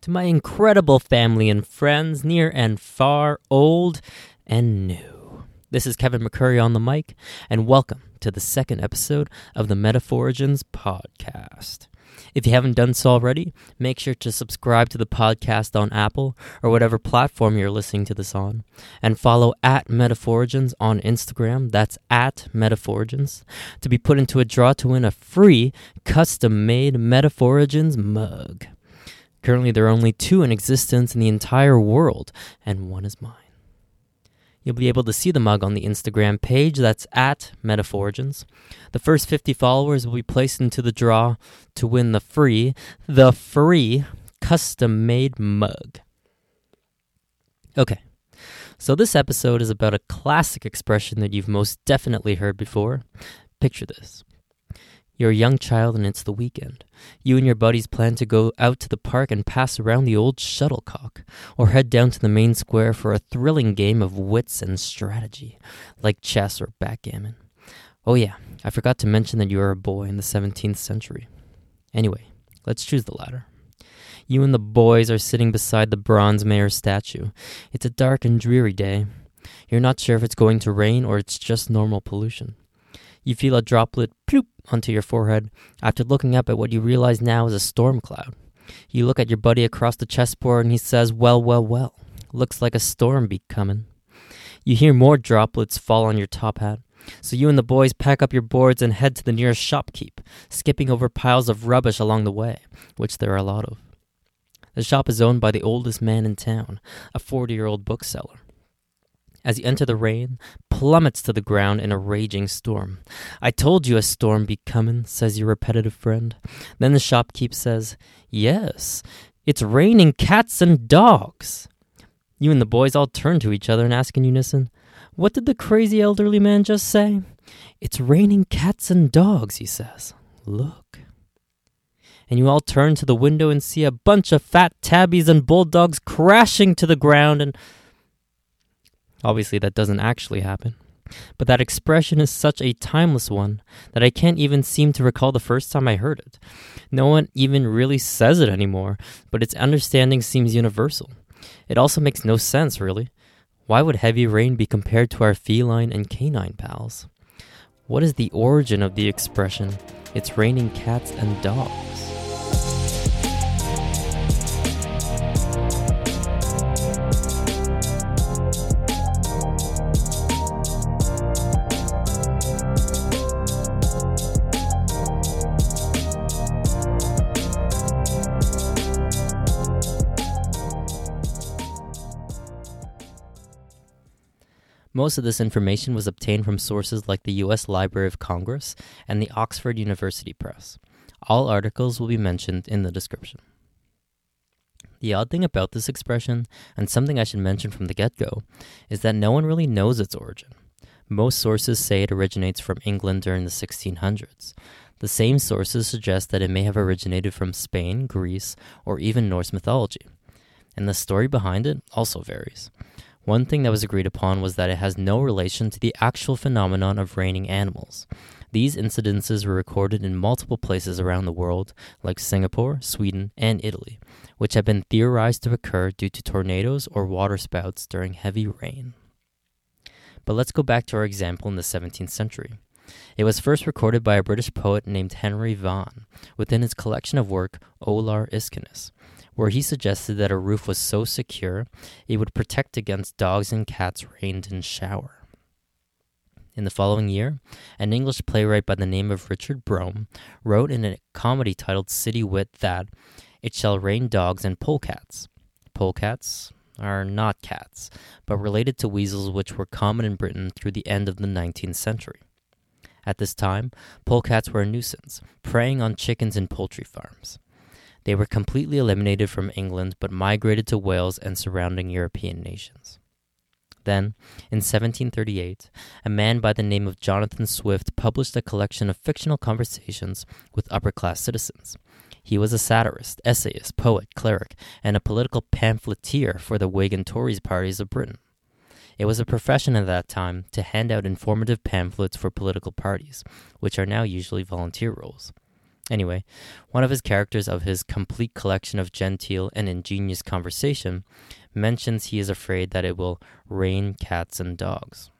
to my incredible family and friends, near and far, old and new. This is Kevin McCurry on the mic, and welcome to the second episode of the Metaphorigins podcast. If you haven't done so already, make sure to subscribe to the podcast on Apple or whatever platform you're listening to this on, and follow at Metaphorigins on Instagram. That's at Metaphorigins to be put into a draw to win a free custom made Metaphorigins mug. Currently, there are only two in existence in the entire world, and one is mine. You'll be able to see the mug on the Instagram page that's at Metaphorigins. The first 50 followers will be placed into the draw to win the free, the free custom made mug. Okay, so this episode is about a classic expression that you've most definitely heard before. Picture this you're a young child and it's the weekend. You and your buddies plan to go out to the park and pass around the old shuttlecock, or head down to the main square for a thrilling game of wits and strategy, like chess or backgammon. Oh, yeah, I forgot to mention that you are a boy in the 17th century. Anyway, let's choose the latter. You and the boys are sitting beside the bronze mayor statue. It's a dark and dreary day. You're not sure if it's going to rain or it's just normal pollution. You feel a droplet ploop onto your forehead after looking up at what you realize now is a storm cloud. You look at your buddy across the chessboard and he says, Well, well, well, looks like a storm be comin'. You hear more droplets fall on your top hat. So you and the boys pack up your boards and head to the nearest shopkeep, skipping over piles of rubbish along the way, which there are a lot of. The shop is owned by the oldest man in town, a 40 year old bookseller. As you enter the rain, plummets to the ground in a raging storm. I told you a storm be comin', says your repetitive friend. Then the shopkeep says, Yes, it's raining cats and dogs. You and the boys all turn to each other and ask in unison, What did the crazy elderly man just say? It's raining cats and dogs, he says. Look. And you all turn to the window and see a bunch of fat tabbies and bulldogs crashing to the ground and Obviously, that doesn't actually happen. But that expression is such a timeless one that I can't even seem to recall the first time I heard it. No one even really says it anymore, but its understanding seems universal. It also makes no sense, really. Why would heavy rain be compared to our feline and canine pals? What is the origin of the expression, it's raining cats and dogs? Most of this information was obtained from sources like the U.S. Library of Congress and the Oxford University Press. All articles will be mentioned in the description. The odd thing about this expression, and something I should mention from the get go, is that no one really knows its origin. Most sources say it originates from England during the 1600s. The same sources suggest that it may have originated from Spain, Greece, or even Norse mythology. And the story behind it also varies. One thing that was agreed upon was that it has no relation to the actual phenomenon of raining animals. These incidences were recorded in multiple places around the world, like Singapore, Sweden, and Italy, which have been theorized to occur due to tornadoes or waterspouts during heavy rain. But let's go back to our example in the 17th century. It was first recorded by a British poet named Henry Vaughan within his collection of work Olor Iscanus, where he suggested that a roof was so secure it would protect against dogs and cats rained in shower. In the following year, an English playwright by the name of Richard Brome wrote in a comedy titled City Wit that it shall rain dogs and polecats. Polecats are not cats, but related to weasels which were common in Britain through the end of the 19th century. At this time, polecats were a nuisance, preying on chickens in poultry farms. They were completely eliminated from England but migrated to Wales and surrounding European nations. Then, in 1738, a man by the name of Jonathan Swift published a collection of fictional conversations with upper class citizens. He was a satirist, essayist, poet, cleric, and a political pamphleteer for the Whig and Tory parties of Britain. It was a profession at that time to hand out informative pamphlets for political parties, which are now usually volunteer roles. Anyway, one of his characters of his complete collection of genteel and ingenious conversation mentions he is afraid that it will rain cats and dogs.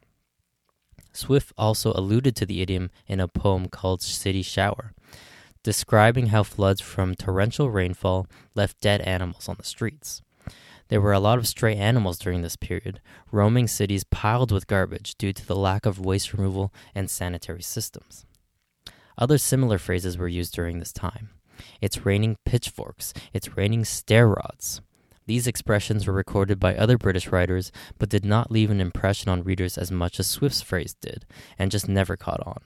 Swift also alluded to the idiom in a poem called City Shower, describing how floods from torrential rainfall left dead animals on the streets. There were a lot of stray animals during this period, roaming cities piled with garbage due to the lack of waste removal and sanitary systems. Other similar phrases were used during this time. It's raining pitchforks, it's raining stair rods. These expressions were recorded by other British writers, but did not leave an impression on readers as much as Swift's phrase did, and just never caught on.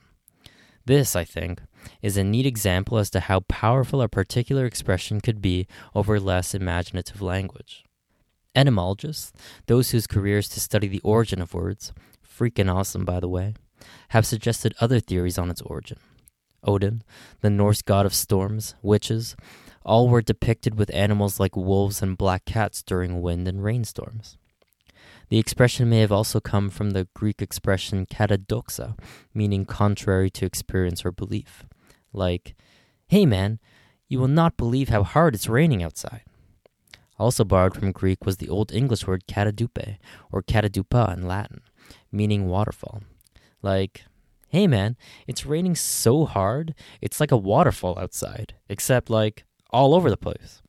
This, I think, is a neat example as to how powerful a particular expression could be over less imaginative language. Etymologists, those whose career is to study the origin of words, freaking awesome by the way, have suggested other theories on its origin. Odin, the Norse god of storms, witches, all were depicted with animals like wolves and black cats during wind and rainstorms. The expression may have also come from the Greek expression katadoxa, meaning contrary to experience or belief. Like, hey man, you will not believe how hard it's raining outside. Also borrowed from Greek was the Old English word katadupe, or katadupa in Latin, meaning waterfall. Like, hey man, it's raining so hard, it's like a waterfall outside, except like all over the place.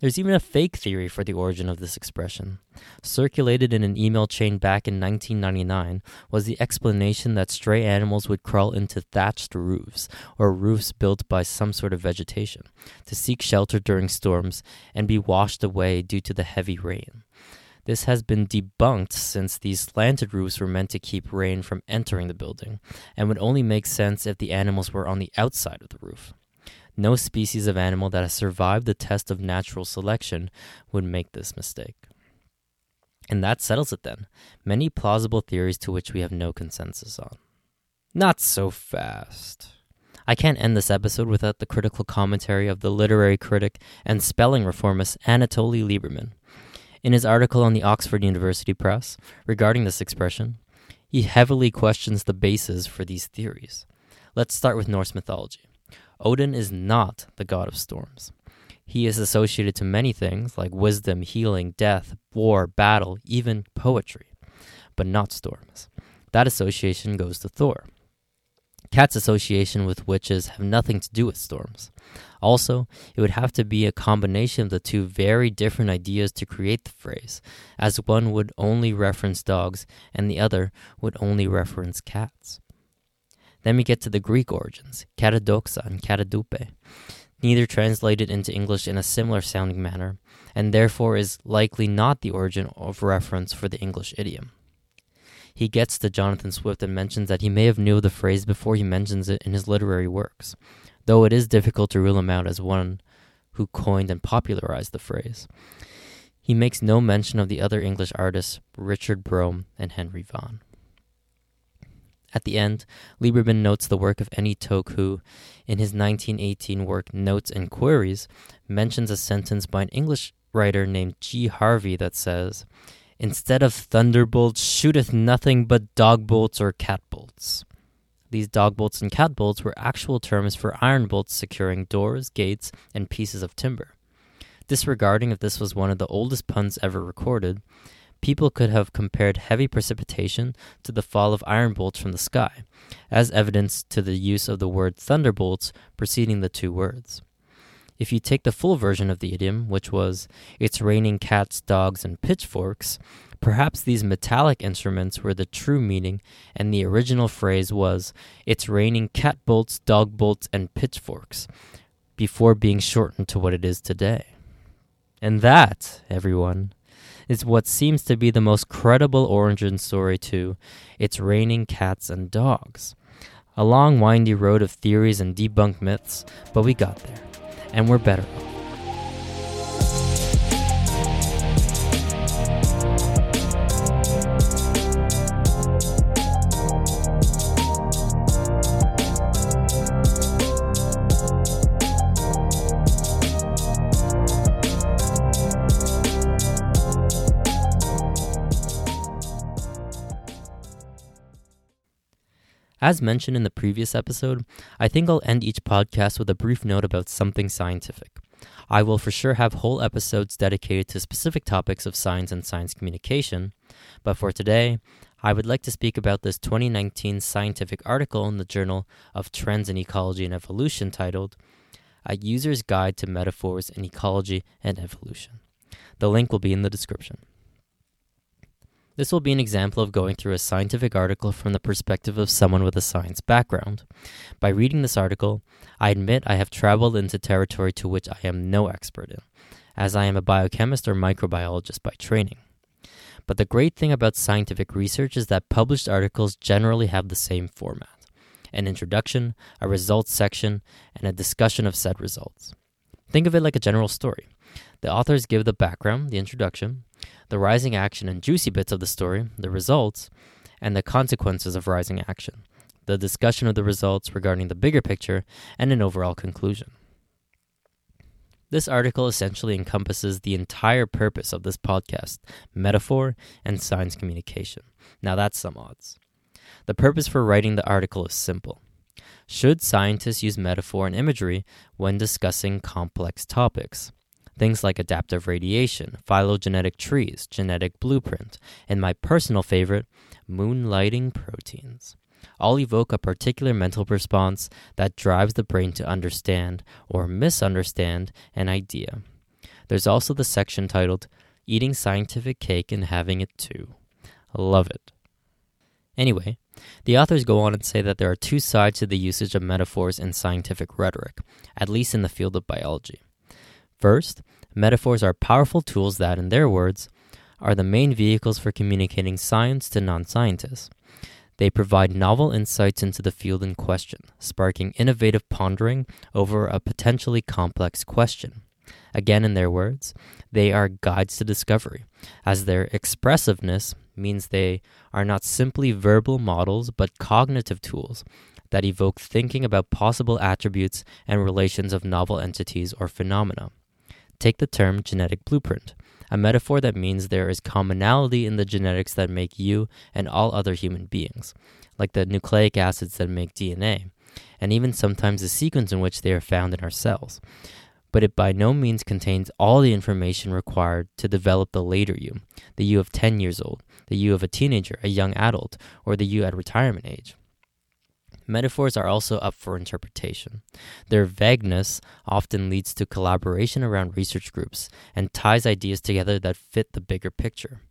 There's even a fake theory for the origin of this expression. Circulated in an email chain back in 1999 was the explanation that stray animals would crawl into thatched roofs, or roofs built by some sort of vegetation, to seek shelter during storms and be washed away due to the heavy rain. This has been debunked since these slanted roofs were meant to keep rain from entering the building, and would only make sense if the animals were on the outside of the roof. No species of animal that has survived the test of natural selection would make this mistake. And that settles it then. Many plausible theories to which we have no consensus on. Not so fast. I can't end this episode without the critical commentary of the literary critic and spelling reformist Anatoly Liberman. In his article on the Oxford University Press regarding this expression, he heavily questions the basis for these theories. Let's start with Norse mythology. Odin is not the god of storms. He is associated to many things like wisdom, healing, death, war, battle, even poetry, but not storms. That association goes to Thor. Cat's association with witches have nothing to do with storms. Also, it would have to be a combination of the two very different ideas to create the phrase, as one would only reference dogs and the other would only reference cats. Then we get to the Greek origins, katadoxa and katadupe. Neither translated into English in a similar sounding manner, and therefore is likely not the origin of reference for the English idiom. He gets to Jonathan Swift and mentions that he may have knew the phrase before he mentions it in his literary works, though it is difficult to rule him out as one who coined and popularized the phrase. He makes no mention of the other English artists, Richard Brome and Henry Vaughan. At the end, Liberman notes the work of Eni Toke, who, in his 1918 work Notes and Queries, mentions a sentence by an English writer named G. Harvey that says, Instead of thunderbolts, shooteth nothing but dog bolts or cat bolts. These dog bolts and cat bolts were actual terms for iron bolts securing doors, gates, and pieces of timber. Disregarding if this was one of the oldest puns ever recorded, people could have compared heavy precipitation to the fall of iron bolts from the sky, as evidence to the use of the word thunderbolts preceding the two words. If you take the full version of the idiom, which was, it's raining cats, dogs, and pitchforks, perhaps these metallic instruments were the true meaning, and the original phrase was, it's raining cat bolts, dog bolts, and pitchforks, before being shortened to what it is today. And that, everyone, is what seems to be the most credible origin story to It's Raining Cats and Dogs. A long, windy road of theories and debunked myths, but we got there, and we're better As mentioned in the previous episode, I think I'll end each podcast with a brief note about something scientific. I will for sure have whole episodes dedicated to specific topics of science and science communication, but for today, I would like to speak about this 2019 scientific article in the Journal of Trends in Ecology and Evolution titled A User's Guide to Metaphors in Ecology and Evolution. The link will be in the description. This will be an example of going through a scientific article from the perspective of someone with a science background. By reading this article, I admit I have traveled into territory to which I am no expert in, as I am a biochemist or microbiologist by training. But the great thing about scientific research is that published articles generally have the same format an introduction, a results section, and a discussion of said results. Think of it like a general story. The authors give the background, the introduction, the rising action and juicy bits of the story, the results, and the consequences of rising action, the discussion of the results regarding the bigger picture, and an overall conclusion. This article essentially encompasses the entire purpose of this podcast metaphor and science communication. Now, that's some odds. The purpose for writing the article is simple. Should scientists use metaphor and imagery when discussing complex topics? Things like adaptive radiation, phylogenetic trees, genetic blueprint, and my personal favorite, moonlighting proteins. All evoke a particular mental response that drives the brain to understand or misunderstand an idea. There's also the section titled Eating Scientific Cake and Having It Too. Love it. Anyway, the authors go on and say that there are two sides to the usage of metaphors in scientific rhetoric, at least in the field of biology. First, metaphors are powerful tools that, in their words, are the main vehicles for communicating science to non scientists. They provide novel insights into the field in question, sparking innovative pondering over a potentially complex question. Again, in their words, they are guides to discovery, as their expressiveness means they are not simply verbal models but cognitive tools that evoke thinking about possible attributes and relations of novel entities or phenomena. Take the term genetic blueprint, a metaphor that means there is commonality in the genetics that make you and all other human beings, like the nucleic acids that make DNA, and even sometimes the sequence in which they are found in our cells. But it by no means contains all the information required to develop the later you, the you of 10 years old, the you of a teenager, a young adult, or the you at retirement age. Metaphors are also up for interpretation. Their vagueness often leads to collaboration around research groups and ties ideas together that fit the bigger picture.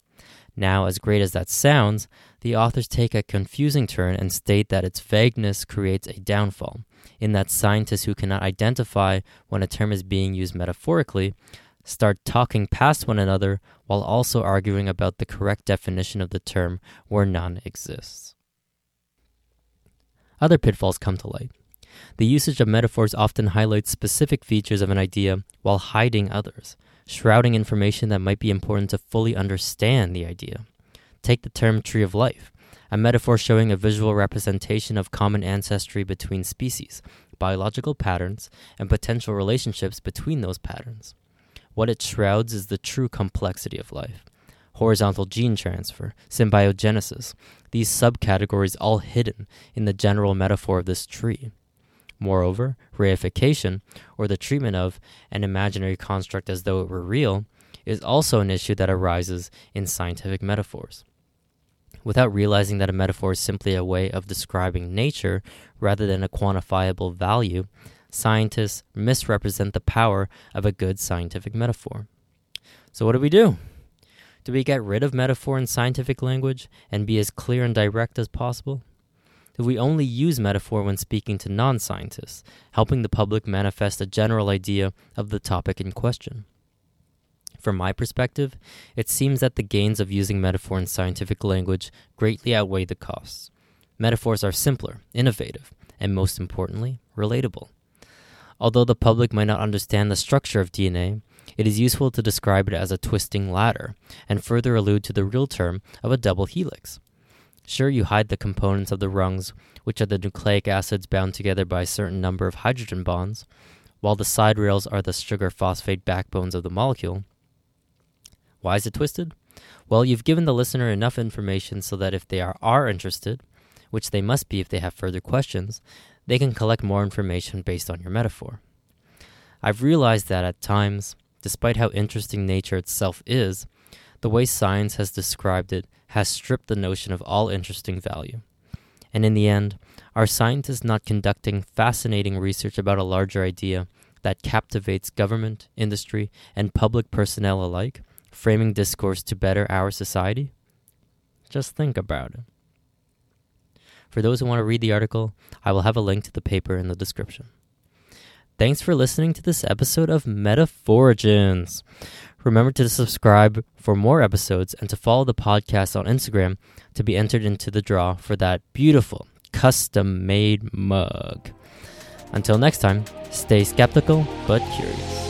Now, as great as that sounds, the authors take a confusing turn and state that its vagueness creates a downfall, in that scientists who cannot identify when a term is being used metaphorically start talking past one another while also arguing about the correct definition of the term where none exists. Other pitfalls come to light. The usage of metaphors often highlights specific features of an idea while hiding others, shrouding information that might be important to fully understand the idea. Take the term tree of life, a metaphor showing a visual representation of common ancestry between species, biological patterns, and potential relationships between those patterns. What it shrouds is the true complexity of life horizontal gene transfer, symbiogenesis, these subcategories all hidden in the general metaphor of this tree. Moreover, reification, or the treatment of an imaginary construct as though it were real, is also an issue that arises in scientific metaphors. Without realizing that a metaphor is simply a way of describing nature rather than a quantifiable value, scientists misrepresent the power of a good scientific metaphor. So, what do we do? Do we get rid of metaphor in scientific language and be as clear and direct as possible? Do we only use metaphor when speaking to non scientists, helping the public manifest a general idea of the topic in question? From my perspective, it seems that the gains of using metaphor in scientific language greatly outweigh the costs. Metaphors are simpler, innovative, and most importantly, relatable. Although the public might not understand the structure of DNA, it is useful to describe it as a twisting ladder, and further allude to the real term of a double helix. Sure, you hide the components of the rungs, which are the nucleic acids bound together by a certain number of hydrogen bonds, while the side rails are the sugar phosphate backbones of the molecule. Why is it twisted? Well, you've given the listener enough information so that if they are, are interested, which they must be if they have further questions, they can collect more information based on your metaphor. I've realized that at times, despite how interesting nature itself is, the way science has described it has stripped the notion of all interesting value. And in the end, are scientists not conducting fascinating research about a larger idea that captivates government, industry, and public personnel alike, framing discourse to better our society? Just think about it. For those who want to read the article, I will have a link to the paper in the description. Thanks for listening to this episode of Metaphorigins. Remember to subscribe for more episodes and to follow the podcast on Instagram to be entered into the draw for that beautiful custom made mug. Until next time, stay skeptical but curious.